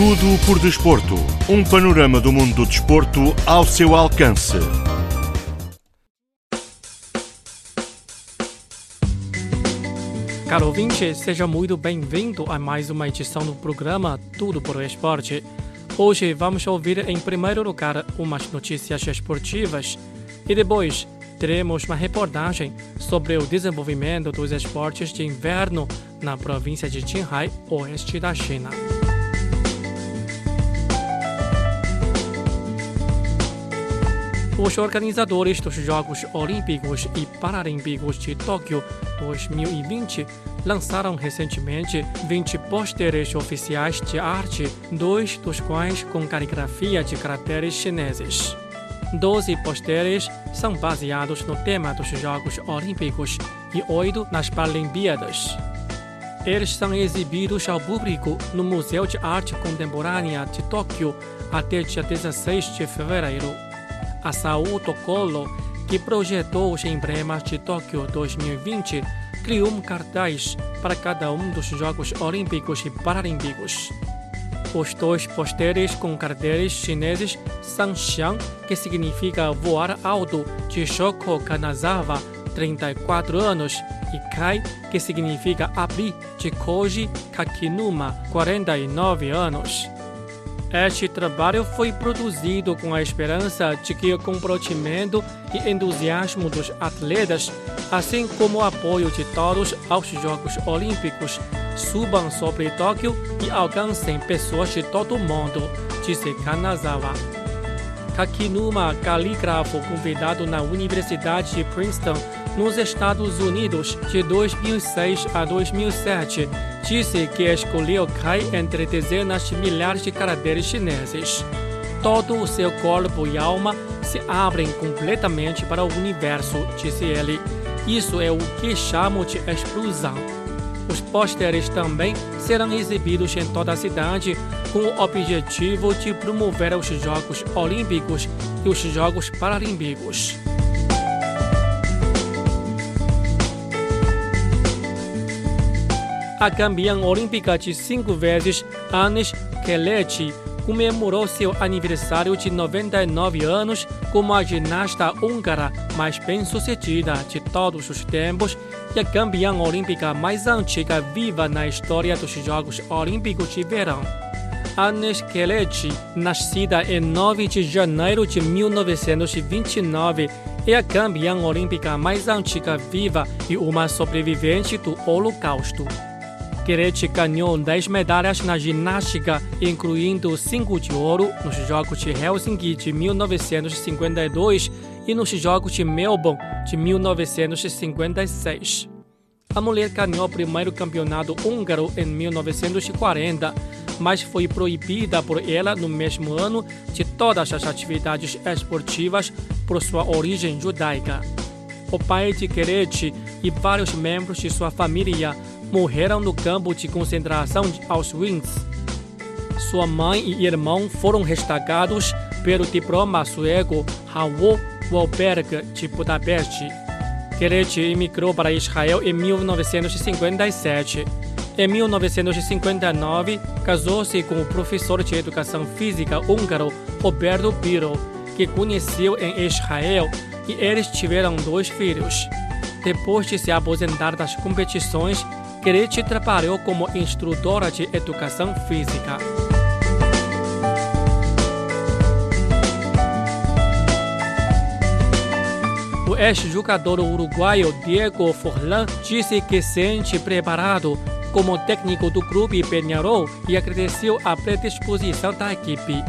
Tudo por desporto. Um panorama do mundo do desporto ao seu alcance. Caro ouvinte, seja muito bem-vindo a mais uma edição do programa Tudo por Esporte. Hoje vamos ouvir em primeiro lugar umas notícias esportivas e depois teremos uma reportagem sobre o desenvolvimento dos esportes de inverno na província de Qinghai, oeste da China. Os organizadores dos Jogos Olímpicos e Paralímpicos de Tóquio 2020 lançaram recentemente 20 pôsteres oficiais de arte, dois dos quais com caligrafia de caracteres chineses. Doze pôsteres são baseados no tema dos Jogos Olímpicos e oito nas Paralimpíadas. Eles são exibidos ao público no Museu de Arte Contemporânea de Tóquio até dia 16 de fevereiro. A Saúl Tokolo, que projetou os emblemas de Tóquio 2020, criou um cartaz para cada um dos Jogos Olímpicos e Paralímpicos. Os dois posteres com caracteres chineses são Xiang, que significa voar alto, de Shoko Kanazawa, 34 anos, e Kai, que significa abrir, de Koji Kakinuma, 49 anos. Este trabalho foi produzido com a esperança de que o comprometimento e entusiasmo dos atletas, assim como o apoio de todos aos Jogos Olímpicos, subam sobre Tóquio e alcancem pessoas de todo o mundo, disse Kanazawa. Kakinuma, calígrafo convidado na Universidade de Princeton, nos Estados Unidos, de 2006 a 2007, disse que escolheu Kai entre dezenas de milhares de caracteres chineses. Todo o seu corpo e alma se abrem completamente para o universo, disse ele. Isso é o que chamo de explosão. Os pôsteres também serão exibidos em toda a cidade com o objetivo de promover os Jogos Olímpicos e os Jogos Paralímpicos. A campeã olímpica de cinco vezes, Anis Kelechi, comemorou seu aniversário de 99 anos como a ginasta húngara mais bem-sucedida de todos os tempos e a campeã olímpica mais antiga viva na história dos Jogos Olímpicos de Verão. Anis Kelechi, nascida em 9 de janeiro de 1929, é a campeã olímpica mais antiga viva e uma sobrevivente do Holocausto. Kelechi ganhou 10 medalhas na ginástica, incluindo 5 de ouro nos Jogos de Helsinki de 1952 e nos Jogos de Melbourne de 1956. A mulher ganhou o primeiro campeonato húngaro em 1940, mas foi proibida por ela no mesmo ano de todas as atividades esportivas por sua origem judaica. O pai de Kelechi e vários membros de sua família morreram no campo de concentração de Auschwitz. Sua mãe e irmão foram resgatados pelo diploma sueco Raoul Walberg de Budapeste. Kelechi emigrou para Israel em 1957. Em 1959, casou-se com o professor de educação física húngaro Roberto Biro, que conheceu em Israel, e eles tiveram dois filhos. Depois de se aposentar das competições, Kelechi trabalhou como instrutora de educação física. O ex-jogador uruguaio Diego Forlan disse que se sente preparado como técnico do clube Peñarol e agradeceu a predisposição da equipe.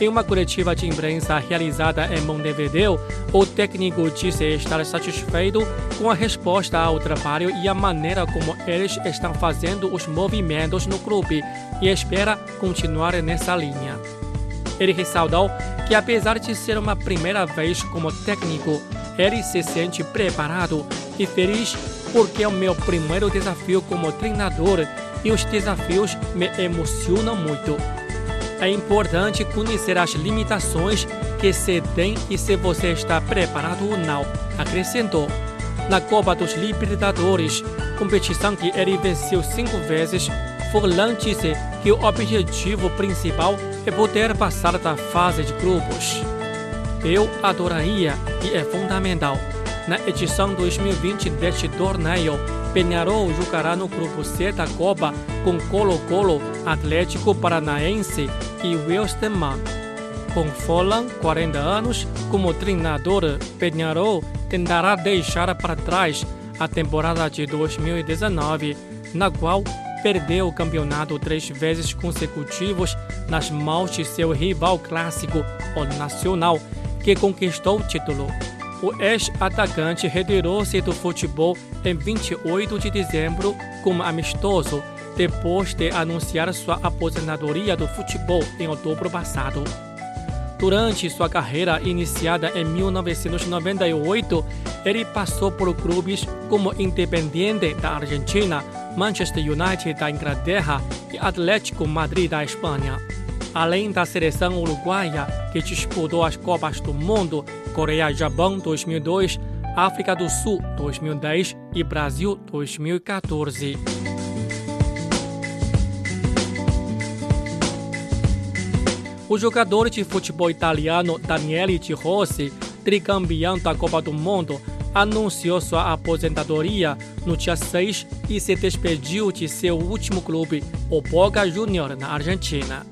Em uma coletiva de imprensa realizada em Montevideo, o técnico disse estar satisfeito com a resposta ao trabalho e a maneira como eles estão fazendo os movimentos no clube e espera continuar nessa linha. Ele ressaltou que, apesar de ser uma primeira vez como técnico, ele se sente preparado e feliz porque é o meu primeiro desafio como treinador e os desafios me emocionam muito. É importante conhecer as limitações que se tem e se você está preparado ou não, acrescentou. Na Copa dos Libertadores, competição que ele venceu cinco vezes, Forlan disse que o objetivo principal é poder passar da fase de grupos. Eu adoraria e é fundamental. Na edição 2020 deste torneio, Penharol jogará no grupo C da Copa com Colo-Colo, Atlético Paranaense e Wilstermann. Com Folan, 40 anos, como treinador, Penharol tentará deixar para trás a temporada de 2019, na qual perdeu o campeonato três vezes consecutivos nas mãos de seu rival clássico, o Nacional, que conquistou o título. O ex-atacante retirou-se do futebol em 28 de dezembro como amistoso, depois de anunciar sua aposentadoria do futebol em outubro passado. Durante sua carreira iniciada em 1998, ele passou por clubes como Independiente da Argentina, Manchester United da Inglaterra e Atlético Madrid da Espanha. Além da seleção uruguaia, que disputou as Copas do Mundo, Coreia-Japão 2002, África do Sul 2010 e Brasil 2014. O jogador de futebol italiano Daniele De Rossi, tricampeão da Copa do Mundo, anunciou sua aposentadoria no dia 6 e se despediu de seu último clube, o Boca Juniors, na Argentina.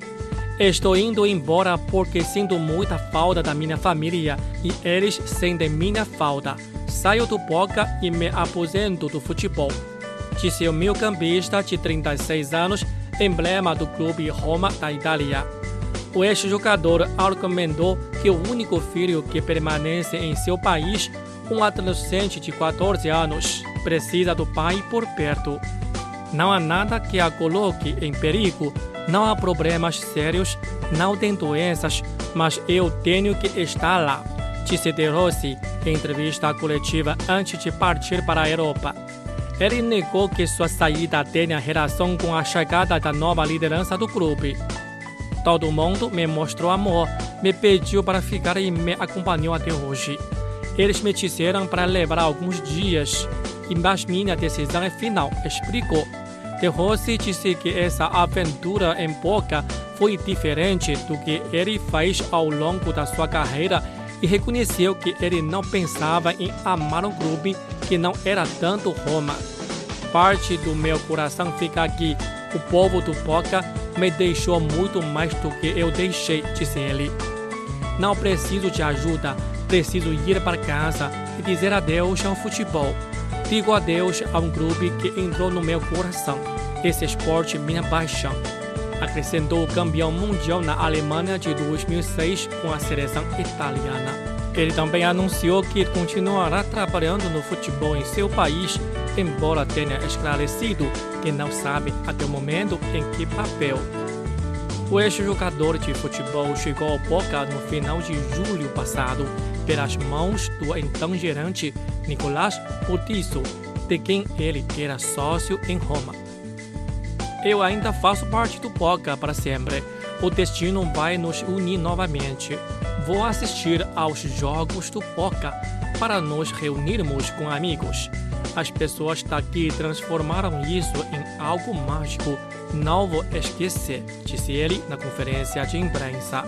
Estou indo embora porque sinto muita falta da minha família e eles sentem minha falta. Saio do Boca e me aposento do futebol. Disse o meio-campista de 36 anos, emblema do clube Roma da Itália. O ex-jogador argumentou que o único filho que permanece em seu país, um adolescente de 14 anos, precisa do pai por perto. Não há nada que a coloque em perigo, não há problemas sérios, não tem doenças, mas eu tenho que estar lá, disse De Rossi em entrevista coletiva antes de partir para a Europa. Ele negou que sua saída tenha relação com a chegada da nova liderança do clube. Todo mundo me mostrou amor, me pediu para ficar e me acompanhou até hoje. Eles me disseram para levar alguns dias, mas minha decisão é final, explicou. De Rossi disse que essa aventura em Boca foi diferente do que ele fez ao longo da sua carreira e reconheceu que ele não pensava em amar um clube que não era tanto Roma. Parte do meu coração fica aqui. O povo do Boca me deixou muito mais do que eu deixei, disse ele. Não preciso de ajuda, preciso ir para casa e dizer adeus ao futebol. Digo adeus a um clube que entrou no meu coração. Esse esporte minha paixão. Acrescentou o campeão mundial na Alemanha de 2006 com a seleção italiana. Ele também anunciou que continuará trabalhando no futebol em seu país, embora tenha esclarecido que não sabe até o momento em que papel. O ex-jogador de futebol chegou ao Boca no final de julho passado, pelas mãos do então gerente Nicolás Burtizo, de quem ele era sócio em Roma. Eu ainda faço parte do Boca para sempre. O destino vai nos unir novamente. Vou assistir aos jogos do Boca para nos reunirmos com amigos. As pessoas daqui transformaram isso em algo mágico. Não vou esquecer, disse ele na conferência de imprensa.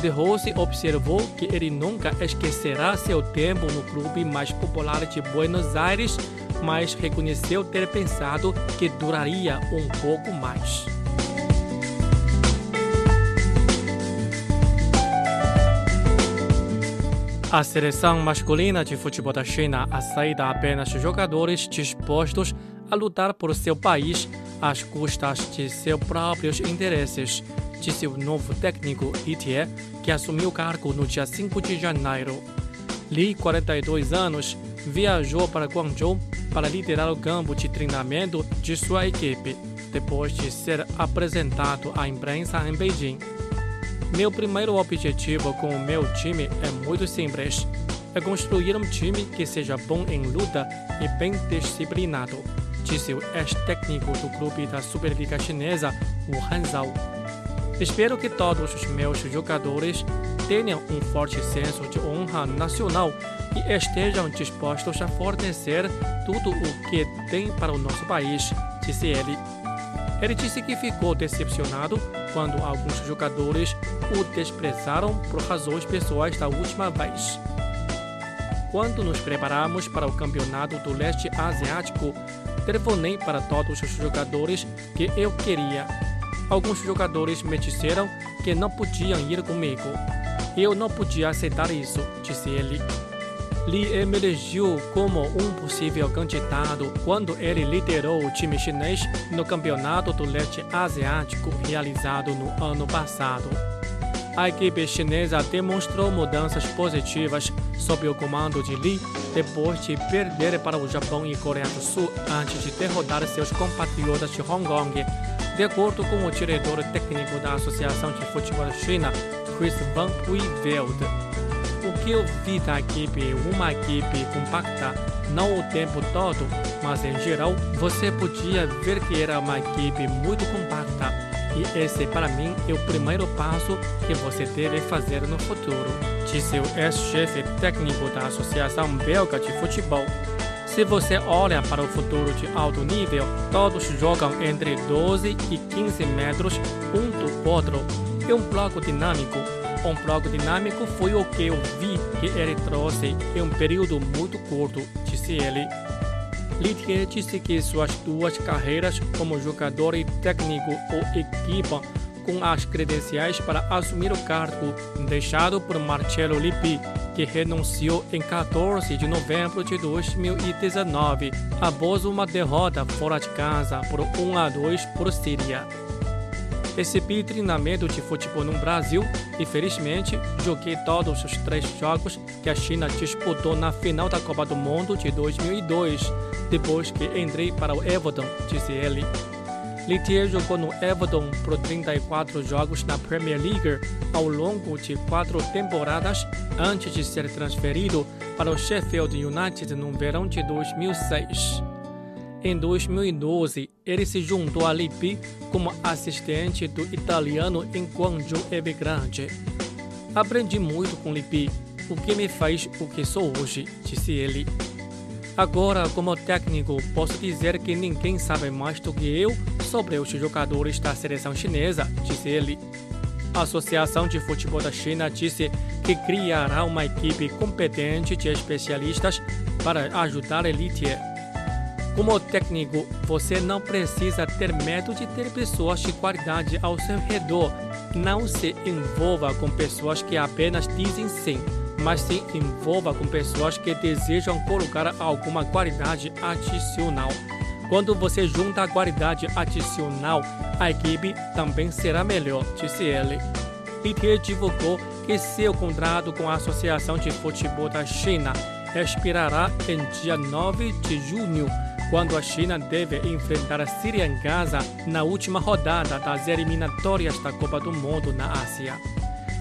De Rossi observou que ele nunca esquecerá seu tempo no clube mais popular de Buenos Aires, mas reconheceu ter pensado que duraria um pouco mais. A seleção masculina de futebol da China aceita apenas jogadores dispostos a lutar por seu país às custas de seus próprios interesses, disse o novo técnico Itier, que assumiu o cargo no dia 5 de janeiro. Li, 42 anos, viajou para Guangzhou para liderar o campo de treinamento de sua equipe, depois de ser apresentado à imprensa em Beijing. Meu primeiro objetivo com o meu time é muito simples: é construir um time que seja bom em luta e bem disciplinado, disse o ex-técnico do clube da Superliga Chinesa, o Hanzhou. Espero que todos os meus jogadores tenham um forte senso de honra nacional e estejam dispostos a fornecer tudo o que têm para o nosso país, disse ele. Ele disse que ficou decepcionado quando alguns jogadores o desprezaram por razões pessoais da última vez. Quando nos preparamos para o campeonato do leste asiático, telefonei para todos os jogadores que eu queria. Alguns jogadores me disseram que não podiam ir comigo. Eu não podia aceitar isso, disse ele. Lee me elegeu como um possível candidato quando ele liderou o time chinês no Campeonato do Leste Asiático realizado no ano passado. A equipe chinesa demonstrou mudanças positivas sob o comando de Lee depois de perder para o Japão e Coreia do Sul antes de derrotar seus compatriotas de Hong Kong. De acordo com o diretor técnico da Associação de Futebol da China, Chris Van Uyveld, o eu vi da equipe uma equipe compacta, não o tempo todo, mas em geral você podia ver que era uma equipe muito compacta. E esse para mim é o primeiro passo que você deve fazer no futuro, disse o ex-chefe técnico da Associação Belga de Futebol. Se você olha para o futuro de alto nível, todos jogam entre 12 e 15 metros um do outro. É um bloco dinâmico um bloco dinâmico foi o que eu vi que ele trouxe em um período muito curto, disse ele. Litier disse que suas duas carreiras como jogador e técnico o equipam com as credenciais para assumir o cargo deixado por Marcelo Lippi, que renunciou em 14 de novembro de 2019, após uma derrota fora de casa por 1 a 2 por Síria. Recebi treinamento de futebol no Brasil e, felizmente, joguei todos os três jogos que a China disputou na final da Copa do Mundo de 2002, depois que entrei para o Everton, disse ele. Litier jogou no Everton por 34 jogos na Premier League ao longo de quatro temporadas antes de ser transferido para o Sheffield United no verão de 2006. Em 2012, ele se juntou a Lippi como assistente do italiano Guangzhou Evergrande. Aprendi muito com Lippi, o que me faz o que sou hoje, disse ele. Agora, como técnico, posso dizer que ninguém sabe mais do que eu sobre os jogadores da seleção chinesa, disse ele. A Associação de Futebol da China disse que criará uma equipe competente de especialistas para ajudar a elite como técnico, você não precisa ter medo de ter pessoas de qualidade ao seu redor. Não se envolva com pessoas que apenas dizem sim, mas se envolva com pessoas que desejam colocar alguma qualidade adicional. Quando você junta a qualidade adicional, a equipe também será melhor, disse ele. Piquet divulgou que seu contrato com a Associação de Futebol da China expirará em dia 9 de junho quando a China deve enfrentar a Síria em Gaza na última rodada das eliminatórias da Copa do Mundo na Ásia.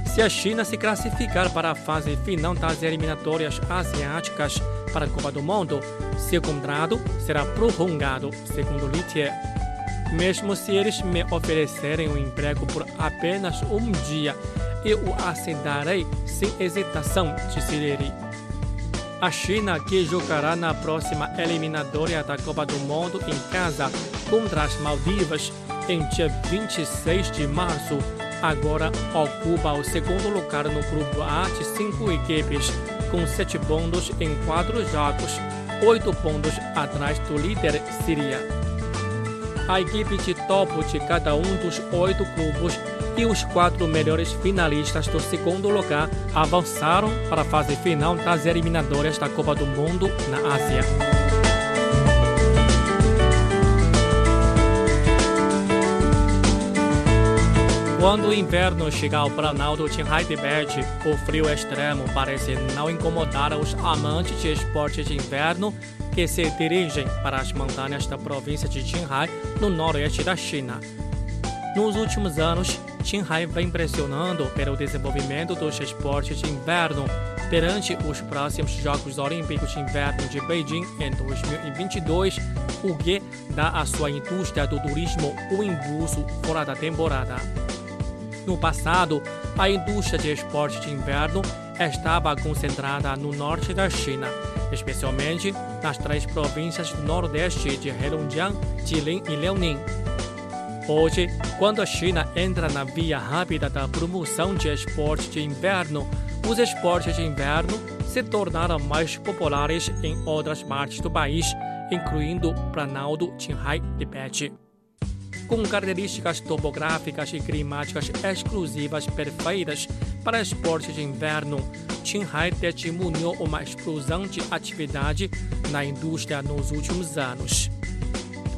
Se a China se classificar para a fase final das eliminatórias asiáticas para a Copa do Mundo, seu contrato será prorrogado, segundo Litier. Mesmo se eles me oferecerem um emprego por apenas um dia, eu o aceitarei sem hesitação, disse ele. A China, que jogará na próxima eliminatória da Copa do Mundo em casa contra as Maldivas em dia 26 de março, agora ocupa o segundo lugar no grupo A de cinco equipes, com sete pontos em quatro jogos, oito pontos atrás do líder Síria. A equipe de topo de cada um dos oito grupos e os quatro melhores finalistas do segundo lugar avançaram para a fase final das eliminatórias da Copa do Mundo na Ásia. Quando o inverno chega ao Planalto Qinghai-Tibete, o frio extremo parece não incomodar os amantes de esportes de inverno que se dirigem para as montanhas da província de Qinghai, no noroeste da China. Nos últimos anos, Qinghai vem pressionando pelo desenvolvimento dos esportes de inverno perante os próximos Jogos Olímpicos de Inverno de Beijing em 2022, o que dá à sua indústria do turismo um impulso fora da temporada. No passado, a indústria de esportes de inverno estava concentrada no norte da China, especialmente nas três províncias do nordeste de Heilongjiang, Jilin e Liaoning. Hoje, quando a China entra na via rápida da promoção de esportes de inverno, os esportes de inverno se tornaram mais populares em outras partes do país, incluindo Planalto, Qinghai e Pete. Com características topográficas e climáticas exclusivas perfeitas para esportes de inverno, Qinghai testemunhou uma explosão de atividade na indústria nos últimos anos.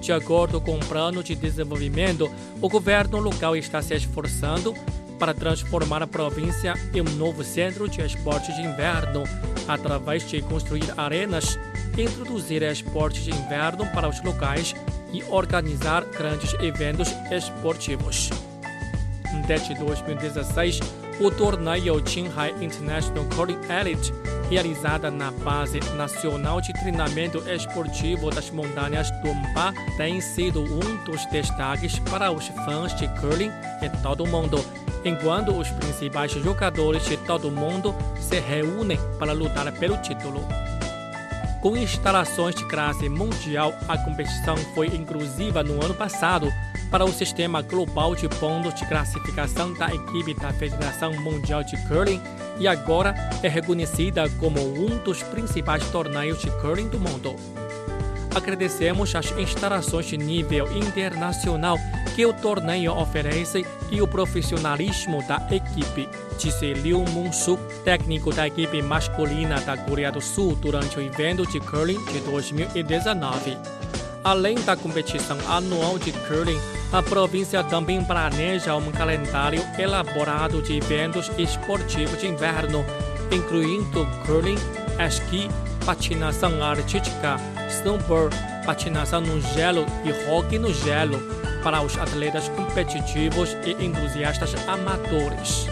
De acordo com o plano de desenvolvimento, o governo local está se esforçando para transformar a província em um novo centro de esportes de inverno, através de construir arenas, introduzir esportes de inverno para os locais e organizar grandes eventos esportivos. Desde 2016, o torneio Qinghai International Curling Elite, realizada na Base Nacional de Treinamento Esportivo das Montanhas do Mpa, tem sido um dos destaques para os fãs de curling em todo o mundo, enquanto os principais jogadores de todo o mundo se reúnem para lutar pelo título. Com instalações de classe mundial, a competição foi inclusiva no ano passado para o sistema global de pontos de classificação da equipe da Federação Mundial de Curling e agora é reconhecida como um dos principais torneios de curling do mundo. Agradecemos as instalações de nível internacional que o torneio oferece e o profissionalismo da equipe, disse Liu Mun-suk, técnico da equipe masculina da Coreia do Sul durante o evento de curling de 2019. Além da competição anual de curling, a província também planeja um calendário elaborado de eventos esportivos de inverno, incluindo curling, esqui, patinação artística, snowboard, patinação no gelo e hockey no gelo para os atletas competitivos e entusiastas amadores.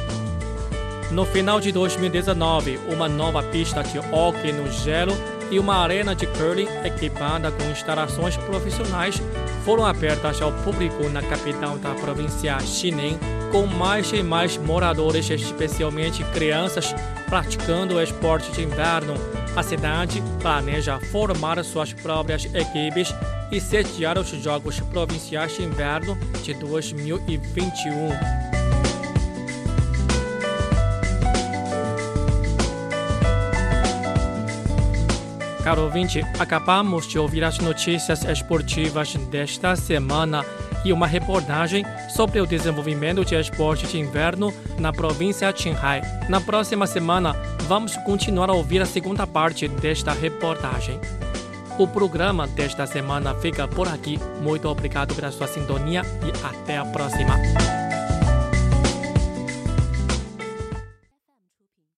No final de 2019, uma nova pista de hockey no gelo e uma arena de curling equipada com instalações profissionais foram abertas ao público na capital da província Xining, com mais e mais moradores, especialmente crianças, praticando o esporte de inverno. A cidade planeja formar suas próprias equipes e sediar os Jogos Provinciais de Inverno de 2021. Caro ouvinte, acabamos de ouvir as notícias esportivas desta semana e uma reportagem sobre o desenvolvimento de esporte de inverno na província de Qinghai. Na próxima semana, vamos continuar a ouvir a segunda parte desta reportagem. O programa desta semana fica por aqui. Muito obrigado pela sua sintonia e até a próxima.